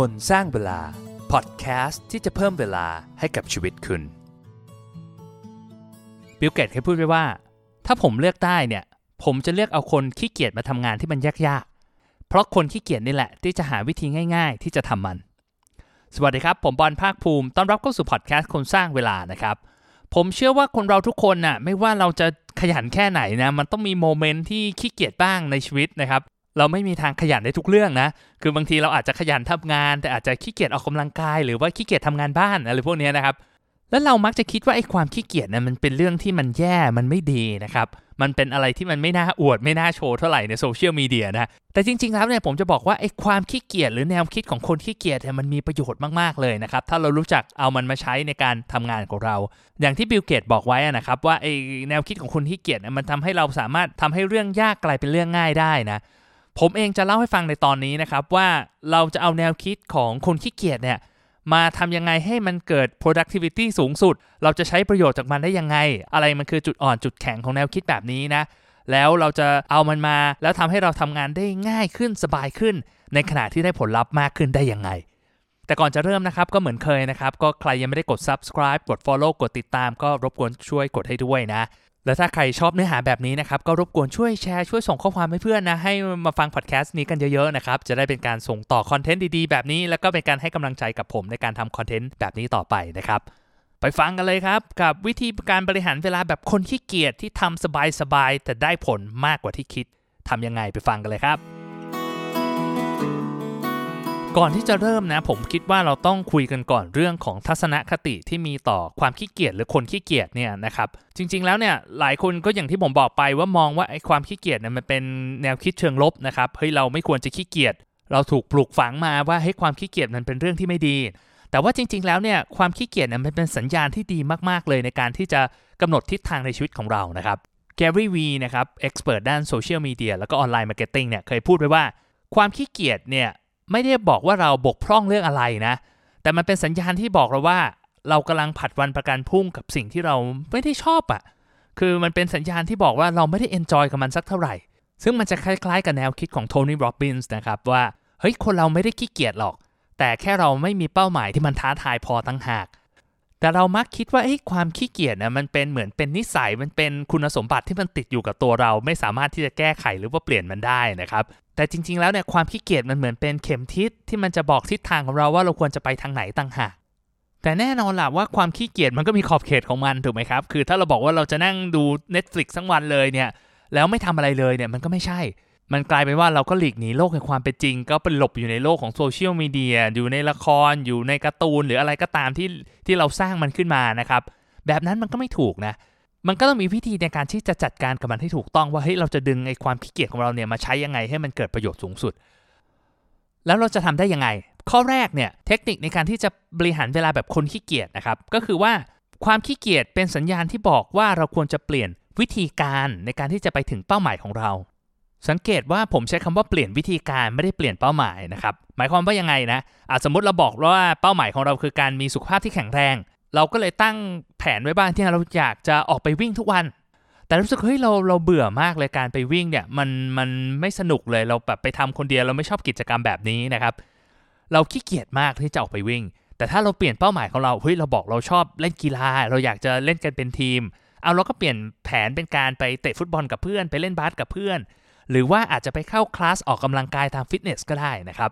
คนสร้างเวลา พอดแคสต์ที่จะเพิ่มเวลาให้กับชีวิตคุณ บิลเกตส์เคยพูดไว้ว่า ถ้าผมเลือกได้เนี่ย ผมจะเลือกเอาคนขี้เกียจมาทำงานที่มันยากๆ เพราะคนขี้เกียจนี่แหละที่จะหาวิธีง่าย ๆ ที่จะทำมัน สวัสดีครับ ผมบอลภาคภูมิ ต้อนรับเข้าสู่พอดแคสต์คนสร้างเวลานะครับ ผมเชื่อว่าคนเราทุกคนน่ะ ไม่ว่าเราจะขยันแค่ไหนนะ มันต้องมี moment ที่ขี้เกียจบ้างในชีวิตนะครับ เราไม่มีทางขยันได้ทุกเรื่องนะ คือบางทีเราอาจจะขยันทำงาน แต่อาจจะขี้เกียจออกกำลังกาย หรือว่าขี้เกียจทำงานบ้านอะไรพวกนี้นะครับ แล้วเรามักจะคิดว่าไอ้ความขี้เกียจเนี่ยมันเป็นเรื่องที่มันแย่ มันไม่ดีนะครับ มันเป็นอะไรที่มันไม่น่าอวด ไม่น่าโชว์เท่าไหร่ในโซเชียลมีเดียนะ แต่จริงๆแล้วเนี่ยผมจะบอกว่าไอ้ความขี้เกียจหรือแนวคิดของคนขี้เกียจเนี่ยมันมีประโยชน์มากๆเลยนะครับ ถ้าเรารู้จักเอามันมาใช้ในการทำงานของเรา อย่างที่บิลเกตส์บอกไว้นะครับว่าไอ้แนวคิดของคนขี้เกียจเนี่ยมันทำให้เราสามารถทำให้เรื่องยากกลายเป็นเรื่องง่ายได้นะ ผมเองจะเล่าให้ฟังในตอนนี้นะครับ ว่าเราจะเอาแนวคิดของคนขี้เกียจเนี่ยมาทำยังไงให้มันเกิด productivity สูงสุด เราจะใช้ประโยชน์จากมันได้ยังไง อะไรมันคือจุดอ่อนจุดแข็งของแนวคิดแบบนี้นะ แล้วเราจะเอามันมา แล้วทำให้เราทำงานได้ง่ายขึ้นสบายขึ้น ในขณะที่ได้ผลลัพธ์มากขึ้นได้ยังไง แต่ก่อนจะเริ่มนะครับก็เหมือนเคยนะครับ ก็ใครยังไม่ได้กด subscribe กด follow กดติดตาม ก็รบกวนช่วยกดให้ด้วยนะ แล้วถ้าใครชอบเนื้อหาแบบนี้นะครับ ก็รบกวนช่วยแชร์ช่วยส่งข้อความให้เพื่อนนะ ให้มาฟังพอดแคสต์นี้กันเยอะๆนะครับ จะได้เป็นการส่งต่อคอนเทนต์ดีๆ แบบนี้ แล้วก็เป็นการให้กำลังใจกับผมในการทำคอนเทนต์แบบนี้ต่อไปนะครับ ไปฟังกันเลยครับ กับวิธีการบริหารเวลาแบบคนขี้เกียจที่ทำสบายๆแต่ได้ผลมากกว่าที่คิดทำยังไงไปฟังกันเลยครับ ก่อนที่จะเริ่มนะ ผมคิดว่าเราต้องคุยกันก่อนเรื่องของทัศนคติที่มีต่อความขี้เกียจหรือคนขี้เกียจเนี่ยนะครับจริง ๆแล้วเนี่ยหลายคนก็อย่างที่ผมบอกไปว่ามองว่าไอ้ความขี้เกียจเนี่ยมันเป็นแนวคิดเชิงลบนะครับเฮ้ยเราไม่ควรจะขี้เกียจเราถูกปลูกฝังมาว่าเฮ้ยความขี้เกียจมันเป็นเรื่องที่ไม่ดี แต่ว่าจริง ๆ แล้วเนี่ยความขี้เกียจเนี่ยมันเป็นสัญญาณที่ดีมากๆเลยในการที่จะกำหนดทิศทางในชีวิตของเรานะครับ Gary Vee นะครับ expert ด้านโซเชียลมีเดียแล้วก็ online marketing เนี่ยเคยพูดไว้ว่าความขี้เกียจเนี่ย ไม่ได้บอกว่าเราบกพร่องเรื่องอะไรนะ แต่มันเป็นสัญญาณที่บอกเราว่า เรากำลังผัดวันประกันพรุ่งกับสิ่งที่เราไม่ได้ชอบอะ่ะ คือมันเป็นสัญญาณที่บอกว่าเราไม่ได้ enjoy กับมันสักเท่าไหร่ ซึ่งมันจะคล้ายๆกับแนวคิดของโทนี่ โรบินส์นะครับว่า เฮ้ย คนเราไม่ได้ขี้เกียจหรอก แต่แค่เราไม่มีเป้าหมายที่มันท้าทายพอต่างหาก แต่เรามักคิดว่าไอ้ความขี้เกียจนะมันเป็นเหมือนเป็นนิสัยมันเป็นคุณสมบัติที่มันติดอยู่กับตัวเรา ไม่สามารถที่จะแก้ไขหรือว่าเปลี่ยนมันได้นะครับแต่จริง ๆ แล้วเนี่ยความขี้เกียจมันเหมือนเป็นเข็มทิศที่มันจะบอกทิศทางของเราว่าเราควรจะไปทางไหนต่างหากแต่แน่นอนล่ะว่าความขี้เกียจมันก็มีขอบเขตของมันถูกไหมครับคือถ้าเราบอกว่าเราจะนั่งดู Netflix ทั้งวันเลยเนี่ยแล้วไม่ทำอะไรเลยเนี่ยมันก็ไม่ใช่ มันกลายเป็นว่าเราก็หลีกหนีโลกแห่งความเป็นจริง ก็เป็นหลบอยู่ในโลกของโซเชียลมีเดียอยู่ในละครอยู่ในการ์ตูนหรืออะไรก็ตามที่ที่เราสร้างมันขึ้นมานะครับแบบนั้นมันก็ไม่ถูกนะมันก็ต้องมีวิธีในการที่จะจัดการกับมันให้ถูกต้องว่าเฮ้ยเราจะดึงไอ้ความขี้เกียจของเราเนี่ยมาใช้ยังไงให้มันเกิดประโยชน์สูงสุด แล้วเราจะทำได้ยังไง ข้อแรกเนี่ยเทคนิคในการที่จะบริหารเวลาแบบคนขี้เกียจนะครับก็คือว่าความขี้เกียจเป็นสัญญาณที่บอกว่าเราควรจะเปลี่ยนวิธีการในการที่จะไปถึงเป้าหมายของเรา สังเกตว่าผมใช้คำว่าเปลี่ยนวิธีการไม่ได้เปลี่ยนเป้าหมายนะครับหมายความว่ายังไงนะอาสมมติเราบอกว่าเป้าหมายของเราคือการมีสุขภาพที่แข็งแรง เราก็เลยตั้งแผนไว้บ้างที่เราอยากจะออกไปวิ่งทุกวัน แต่รู้สึกเฮ้ยเราเราเบื่อมากเลยการไปวิ่งเนี่ยมันมันไม่สนุกเลยเราแบบไปทำคนเดียวเราไม่ชอบกิจกรรมแบบนี้นะครับเราขี้เกียจมากที่จะออกไปวิ่ง แต่ถ้าเราเปลี่ยนเป้าหมายของเราเฮ้ยเราบอกเราชอบเล่นกีฬา เราอยากจะเล่นกันเป็นทีม เอาเราก็เปลี่ยนแผนเป็นการไปเตะฟุตบอลกับเพื่อน ไปเล่นบาสกับเพื่อน หรือว่าอาจจะไปเข้าคลาสออกกำลังกายทางฟิตเนสก็ได้นะครับ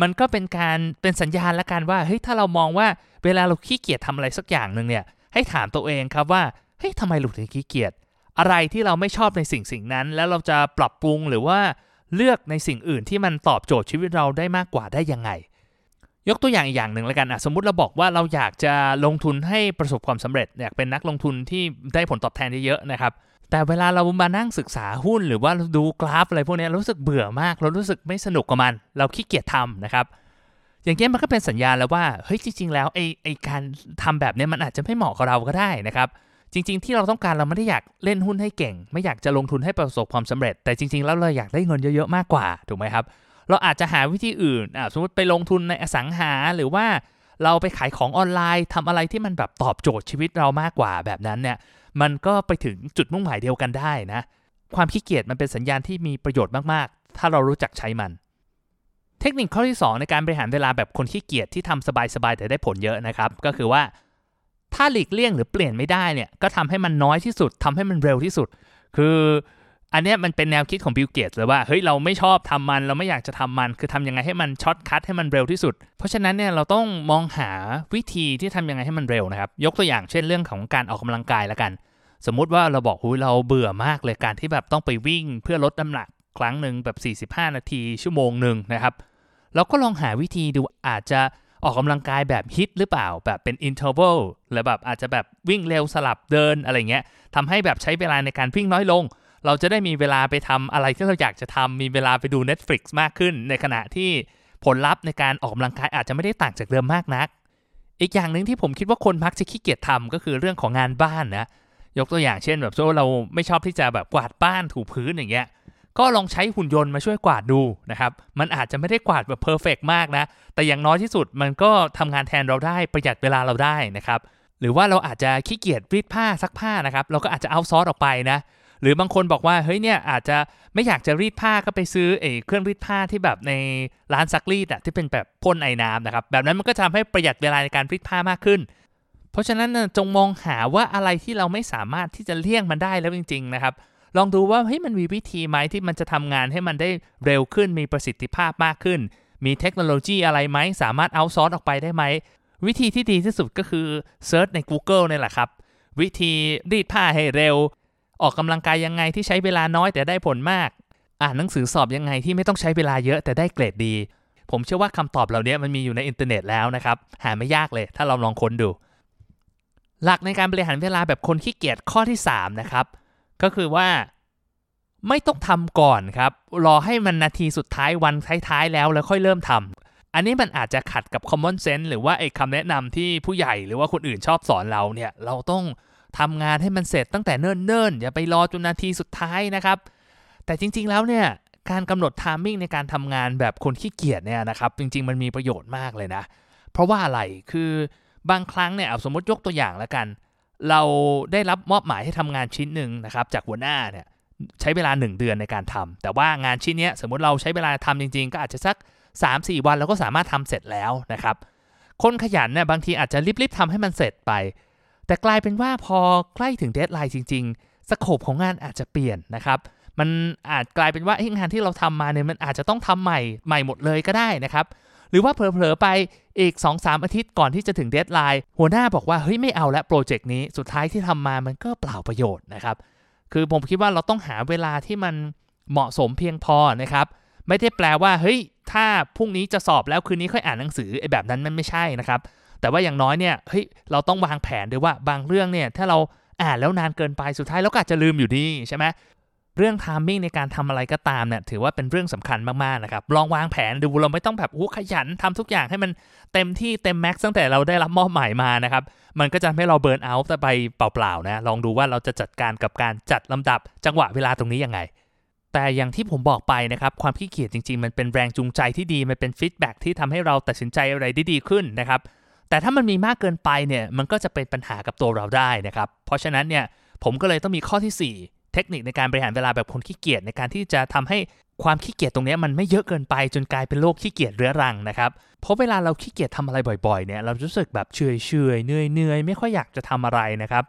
มันก็เป็นการเป็นสัญญาณละกันว่าเฮ้ยถ้าเรามองว่าเวลาเราขี้เกียจทำอะไรสักอย่างหนึ่งเนี่ยให้ถามตัวเองครับว่าเฮ้ยทำไมเราถึงขี้เกียจอะไรที่เราไม่ชอบในสิ่งสิ่งนั้น แล้วเราจะปรับปรุงหรือว่าเลือกในสิ่งอื่นที่มันตอบโจทย์ชีวิตเราได้มากกว่าได้ยังไง ยกตัวอย่างอีกอย่างหนึ่งแล้วกันอะสมมติเราบอกว่าเราอยากจะลงทุนให้ประสบความสำเร็จอยากเป็นนักลงทุนที่ได้ผลตอบแทนเยอะๆนะครับ แต่เวลาเรามานั่งศึกษาหุ้นหรือว่าดูกราฟอะไรพวกนี้รู้สึกเบื่อมาก เรารู้สึกไม่สนุกกับมัน เราขี้เกียจทำนะครับ อย่างเงี้ยมันก็เป็นสัญญาณแล้วว่าเฮ้ยจริง ๆ แล้วไอ้ไอ้การทำแบบนี้มันอาจจะไม่เหมาะกับเราก็ได้นะครับ จริง ๆ ที่เราต้องการเราไม่ได้อยากเล่นหุ้นให้เก่ง ไม่อยากจะลงทุนให้ประสบความสำเร็จ แต่จริง ๆ แล้วเราอยากได้เงินเยอะๆมากกว่าถูกไหมครับ เราอาจจะหาวิธีอื่นสมมติไปลงทุนในอสังหาหรือว่าเราไปขายของออนไลน์ทำอะไรที่มันแบบตอบโจทย์ชีวิตเรามากกว่าแบบนั้นเนี่ย มันก็ไปถึงจุดมุ่งหมายเดียวกันได้นะ ความขี้เกียจมันเป็นสัญญาณที่มีประโยชน์มากๆ ถ้าเรารู้จักใช้มัน เทคนิคข้อที่ 2 ในการบริหารเวลาแบบคนขี้เกียจที่ทำสบายๆแต่ได้ผลเยอะนะครับ ก็คือว่า ถ้าหลีกเลี่ยงหรือเปลี่ยนไม่ได้เนี่ยก็ทำให้มันน้อยที่สุดทำให้มันเร็วที่สุด คือ อันนี้มันเป็นแนวคิดของบิลเกตส์เลยว่าเฮ้ยเราไม่ชอบทำมันเราไม่อยากจะทำมัน คือทำยังไงให้มัน shortcut ให้มันเร็วที่สุด เพราะฉะนั้นเนี่ยเราต้องมองหาวิธีที่ทำยังไงให้มันเร็วนะครับ ยกตัวอย่างเช่นเรื่องของการออกกำลังกายละกัน สมมุติว่าเราบอกหุยเราเบื่อมากเลยการที่แบบต้องไปวิ่งเพื่อลดน้ำหนักครั้งหนึ่งแบบ 45 นาทีชั่วโมงหนึ่งนะครับเราก็ลองหาวิธีดูอาจจะออกกำลังกายแบบฮิตหรือเปล่าแบบเป็นอินเทอร์วัลหรือแบบอาจจะแบบวิ่งเร็วสลับเดินอะไรเงี้ยทำให้แบบใช้เวลาในการวิ่งน้อยลง เราจะได้มีเวลาไปทำอะไรที่เราอยากจะทำมีเวลาไปดู Netflix มากขึ้น ในขณะที่ผลลัพธ์ในการออกกำลังกายอาจจะไม่ได้ต่างจากเดิมมากนัก อีกอย่างหนึ่งที่ผมคิดว่าคนมักจะขี้เกียจทำก็คือเรื่องของงานบ้านนะยกตัวอย่างเช่นแบบเราไม่ชอบที่จะแบบกวาดบ้านถูพื้นอย่างเงี้ยก็ลองใช้หุ่นยนต์มาช่วยกวาดดูนะครับ มันอาจจะไม่ได้กวาดแบบ perfect มากนะ แต่อย่างน้อยที่สุดมันก็ทำงานแทนเราได้ประหยัดเวลาเราได้นะครับ หรือว่าเราอาจจะขี้เกียจรีดผ้าซักผ้านะครับ เราก็อาจจะเอาซอสออกไปนะ หรือบางคนบอกว่าเฮ้ยเนี่ยอาจจะไม่อยากจะรีดผ้าก็ไปซื้อเอเครื่องรีดผ้าที่แบบในร้านซักรีดอะที่เป็นแบบพ่นไอ้น้ำนะครับแบบนั้นมันก็ทำให้ประหยัดเวลาในการรีดผ้ามากขึ้น เพราะฉะนั้นจงมองหาว่าอะไรที่เราไม่สามารถที่จะเลี่ยงมันได้แล้วจริง ๆ นะครับ ลองดูว่าเฮ้ยมันมีวิธีไหมที่มันจะทำงานให้มันได้เร็วขึ้นมีประสิทธิภาพมากขึ้น มีเทคโนโลยีอะไรไหมสามารถ outsource ออกไปได้ไหมวิธีที่ดีที่สุดก็คือ search ใน Google นี่แหละครับ วิธีรีดผ้าให้เร็ว ออกกำลังกายยังไงที่ใช้เวลาน้อยแต่ได้ผลมาก อ่านหนังสือสอบยังไงที่ไม่ต้องใช้เวลาเยอะแต่ได้เกรดดี ผมเชื่อว่าคำตอบเหล่านี้มันมีอยู่ในอินเทอร์เน็ตแล้วนะครับ หาไม่ยากเลยถ้าเราลองค้นดู หลักในการบริหารเวลาแบบคนขี้เกียจข้อที่ 3 นะครับ ก็คือว่าไม่ต้องทำก่อนครับ รอให้มันนาทีสุดท้ายวันท้ายๆแล้วแล้วค่อยเริ่มทำอันนี้มันอาจจะขัดกับ common sense หรือว่าไอ้คำแนะนำที่ผู้ใหญ่หรือว่าคนอื่นชอบสอนเราเนี่ย เราต้อง ทำงานให้มันเสร็จตั้งแต่เนิ่นๆ อย่าไปรอจนนาทีสุดท้ายนะครับ แต่จริงๆแล้วเนี่ยการกำหนดทามมิ่งในการทำงานแบบคนขี้เกียจเนี่ยนะครับ จริง ๆ มันมีประโยชน์มากเลยนะ เพราะว่าอะไรคือบางครั้งเนี่ยสมมติยกตัวอย่างแล้วกัน เราได้รับมอบหมายให้ทำงานชิ้นหนึ่งนะครับ จากหัวหน้าเนี่ยใช้เวลา 1 เดือนในการทำแต่ว่างานชิ้นนี้สมมุติเราใช้เวลาทำจริง ๆ ก็อาจจะสัก 3-4 วันเราก็สามารถทำเสร็จแล้วนะครับ คนขยันเนี่ยบางทีอาจจะรีบๆทำให้มันเสร็จไป แต่กลายเป็นว่าพอใกล้ถึง deadline จริง ๆ scope ของงานอาจจะเปลี่ยนนะครับ มันอาจกลายเป็นว่างานที่เราทำมาเนี่ยมันอาจจะต้องทำใหม่ใหม่หมดเลยก็ได้นะครับ หรือว่าเผลอๆไปอีก 2-3 อาทิตย์ก่อนที่จะถึง deadline หัวหน้าบอกว่าเฮ้ยไม่เอาละโปรเจกต์นี้สุดท้ายที่ทำมามันก็เปล่าประโยชน์นะครับ คือผมคิดว่าเราต้องหาเวลาที่มันเหมาะสมเพียงพอนะครับ ไม่ได้แปลว่าเฮ้ยถ้าพรุ่งนี้จะสอบแล้วคืนนี้ค่อยอ่านหนังสือไอ้แบบนั้นมันไม่ใช่นะครับ แต่ว่าอย่างน้อยเนี่ยเฮ้ยเราต้องวางแผนด้วยว่าบางเรื่องเนี่ยถ้าเราอ่านแล้วนานเกินไปสุดท้ายเราก็อาจจะลืมอยู่ดีใช่ไหมเรื่องทามมิ่งในการทำอะไรก็ตามเนี่ยถือว่าเป็นเรื่องสำคัญมากๆนะครับลองวางแผนดูเราไม่ต้องแบบโอ้ขยันทำทุกอย่างให้มันเต็มที่เต็มแม็กซ์ตั้งแต่เราได้รับมอบหมายมานะครับมันก็จะทำให้เราเบิร์นเอาท์ไปเปล่าๆนะลองดูว่าเราจะจัดการกับการจัดลำดับจังหวะเวลาตรงนี้ยังไง แต่อย่างที่ผมบอกไปนะครับความขี้เกียจจริง ๆ มันเป็นแรงจูงใจที่ดีมันเป็นฟีดแบ็ที่ทำให้เราตัดสินใจอะไรได้ดีขึ้นนะครับ แต่ถ้ามันมีมากเกินไปเนี่ยมันก็จะเป็นปัญหากับตัวเราได้นะครับ เพราะฉะนั้นเนี่ยผมก็เลยต้องมีข้อที่ 4 เทคนิคในการบริหารเวลาแบบคนขี้เกียจในการที่จะทำให้ความขี้เกียจตรงนี้มันไม่เยอะเกินไปจนกลายเป็นโรคขี้เกียจเรื้อรังนะครับเพราะเวลาเราขี้เกียจทำอะไรบ่อยๆเนี่ยเรารู้สึกแบบเฉยเฉยเหนื่อยเนื่อยไม่ค่อยอยากจะทำอะไรนะครับ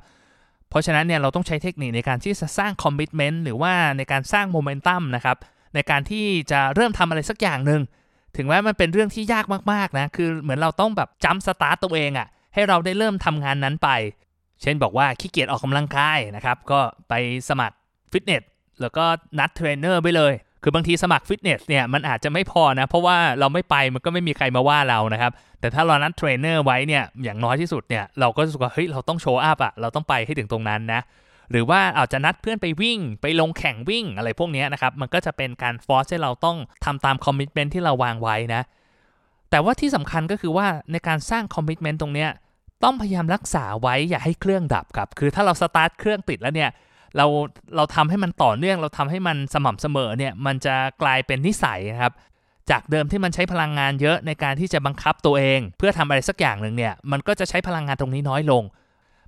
เพราะฉะนั้นเนี่ยเราต้องใช้เทคนิคในการที่จะสร้างคอมมิชเมนต์หรือว่าในการสร้างโมเมนตัมนะครับในการที่จะเริ่มทำอะไรสักอย่างหนึ่ง ถึงแม้มันเป็นเรื่องที่ยากมากๆนะ คือเหมือนเราต้องแบบ jump start ตัวเองอะ่ะ ให้เราได้เริ่มทำงานนั้นไป เช่นบอกว่าขี้เกียจออกกำลังกายนะครับ ก็ไปสมัครฟิตเนสแล้วก็นัดเทรนเนอร์ไปเลย คือบางทีสมัครฟิตเนสเนี่ยมันอาจจะไม่พอนะ เพราะว่าเราไม่ไปมันก็ไม่มีใครมาว่าเรานะครับ แต่ถ้าเรานัดเทรนเนอร์ไว้เนี่ย อย่างน้อยที่สุดเนี่ย เราก็รู้สึกว่าเฮ้ยเราต้อง show up อะเราต้องไปให้ถึงตรงนั้นนะ หรือว่าอาจจะนัดเพื่อนไปวิ่ง ไปลงแข่งวิ่งอะไรพวกนี้นะครับมันก็จะเป็นการ force ให้เราต้องทำตาม commitment ที่เราวางไว้นะแต่ว่าที่สำคัญก็คือว่าในการสร้าง commitment ตรงเนี้ยต้องพยายามรักษาไว้อย่าให้เครื่องดับครับ คือถ้าเราสตาร์ทเครื่องติดแล้วเนี่ย เราเราทำให้มันต่อเนื่อง เราทำให้มันสม่ำเสมอเนี่ย มันจะกลายเป็นนิสัยครับ จากเดิมที่มันใช้พลังงานเยอะในการที่จะบังคับตัวเอง เพื่อทำอะไรสักอย่างหนึ่งเนี่ย มันก็จะใช้พลังงานตรงนี้น้อยลง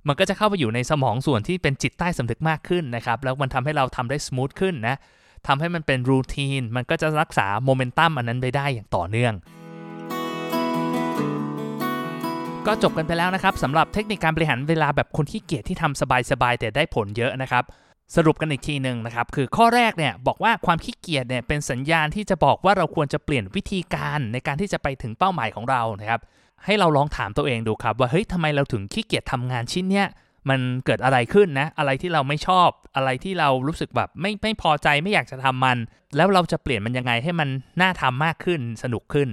มันก็จะเข้าไปอยู่ในสมองส่วนที่เป็นจิตใต้สำนึกมากขึ้นนะครับ แล้วมันทำให้เราทำได้ smooth ขึ้นนะทำให้มันเป็นรูทีน มันก็จะรักษาโมเมนตัมอันนั้นไปได้อย่างต่อเนื่องก็จบกันไปแล้วนะครับสำหรับเทคนิคการบริหารเวลาแบบคนขี้เกียจที่ทำสบายๆแต่ได้ผลเยอะนะครับ สรุปกันอีกทีหนึ่งนะครับคือข้อแรกเนี่ยบอกว่าความขี้เกียจเนี่ยเป็นสัญญาณที่จะบอกว่าเราควรจะเปลี่ยนวิธีการในการที่จะไปถึงเป้าหมายของเรานะครับให้เราลองถามตัวเองดูครับ ว่าเฮ้ยทำไมเราถึงขี้เกียจทำงานชิ้นเนี้ยมันเกิดอะไรขึ้นนะ อะไรที่เราไม่ชอบ อะไรที่เรารู้สึกแบบไม่ไม่พอใจไม่อยากจะทำมัน แล้วเราจะเปลี่ยนมันยังไงให้มันน่าทำมากขึ้นสนุกขึ้น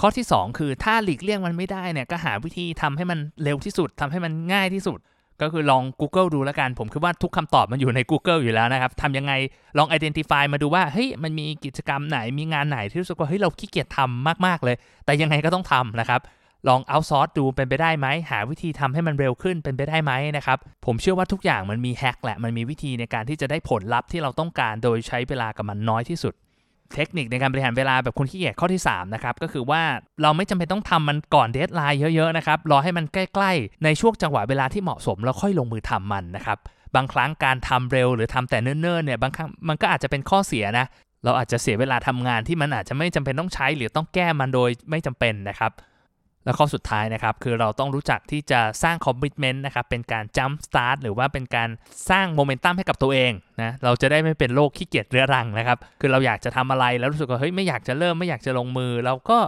ข้อที่ 2 คือถ้าหลีกเลี่ยงมันไม่ได้เนี่ยก็หาวิธีทำให้มันเร็วที่สุดทำให้มันง่ายที่สุด ก็คือลอง Google ดูแล้วกัน ผมคิดว่าทุกคำตอบมันอยู่ใน Google อยู่แล้วนะครับทำยังไงลอง identify มาดูว่าเฮ้ยมันมีกิจกรรมไหนมีงานไหนที่รู้สึกว่าเฮ้ยเราขี้เกียจทำมากๆเลย แต่ยังไงก็ต้องทำนะครับลอง outsource ดูเป็นไปได้ไหม หาวิธีทำให้มันเร็วขึ้นเป็นไปได้ไหมนะครับ ผมเชื่อว่าทุกอย่างมันมี hack แหละ มันมีวิธีในการที่จะได้ผลลัพธ์ที่เราต้องการโดยใช้เวลากับมันน้อยที่สุด เทคนิคในการบริหารเวลาแบบคนขี้เกียจข้อที่ 3 นะครับ ก็คือว่าเราไม่จำเป็นต้องทำมันก่อน deadline เยอะ ๆ นะครับ รอให้มันใกล้ๆ ในช่วงจังหวะเวลาที่เหมาะสมแล้วค่อยลงมือทำมันนะครับ บางครั้งการทำเร็วหรือทำแต่เนิ่นๆเนี่ยบางครั้งมันก็อาจจะเป็นข้อเสียนะเราอาจจะเสียเวลาทำงานที่มันอาจจะไม่จำเป็นต้องใช้ หรือต้องแก้มันโดยไม่จำเป็นนะครับ แล้วข้อสุดท้ายนะครับ คือเราต้องรู้จักที่จะสร้าง commitment นะครับ เป็นการ jump start หรือว่าเป็นการสร้างโมเมนตัมให้กับตัวเองนะ เราจะได้ไม่เป็นโรคขี้เกียจเรื้อรังนะครับ คือเราอยากจะทำอะไรแล้วรู้สึกว่าเฮ้ยไม่อยากจะเริ่มไม่อยากจะลงมือ เราก็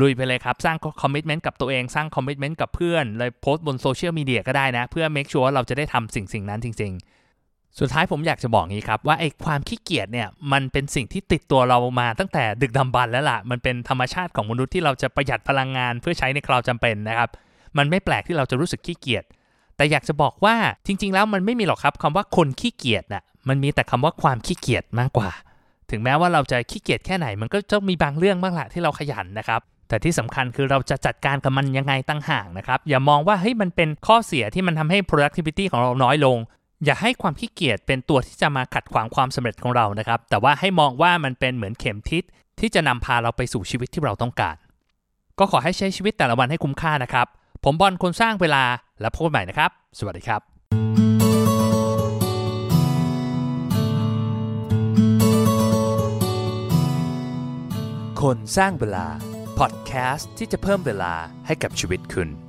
ลุยไปเลยครับ สร้าง commitment กับตัวเองสร้าง commitment กับเพื่อนเลยโพสต์บนโซเชียลมีเดียก็ได้นะ เพื่อ make sure ว่าเราจะได้ทำสิ่งสิ่งนั้นจริง ๆ สุดท้ายผมอยากจะบอกงี้ครับว่าไอ้ความขี้เกียจเนี่ยมันเป็นสิ่งที่ติดตัวเรามาตั้งแต่ดึกดำบรรพ์แล้วล่ะ มันเป็นธรรมชาติของมนุษย์ที่เราจะประหยัดพลังงานเพื่อใช้ในคราวจำเป็นนะครับ มันไม่แปลกที่เราจะรู้สึกขี้เกียจแต่อยากจะบอกว่าจริง ๆ แล้วมันไม่มีหรอกครับคำว่าคนขี้เกียจน่ะมันมีแต่คำว่าความขี้เกียจมากกว่า ถึงแม้ว่าเราจะขี้เกียจแค่ไหน มันก็จะมีบางเรื่องบ้างแหละที่เราขยันนะครับแต่ที่สำคัญคือเราจะจัดการกับมันยังไงตั้งห่างนะครับ อย่ามองว่าเฮ้ยมันเป็นข้อเสียที่มันทำให้ productivity ของเราน้อยลง อย่าให้ความขี้เกียจเป็นตัวที่จะมาขัดขวางความสำเร็จของเรานะครับ แต่ว่าให้มองว่ามันเป็นเหมือนเข็มทิศที่จะนำพาเราไปสู่ชีวิตที่เราต้องการ ก็ขอให้ใช้ชีวิตแต่ละวันให้คุ้มค่านะครับ ผมบอลคนสร้างเวลาแล้วพบกันใหม่นะครับ สวัสดีครับคนสร้างเวลา พอดแคสต์ที่จะเพิ่มเวลาให้กับชีวิตคุณ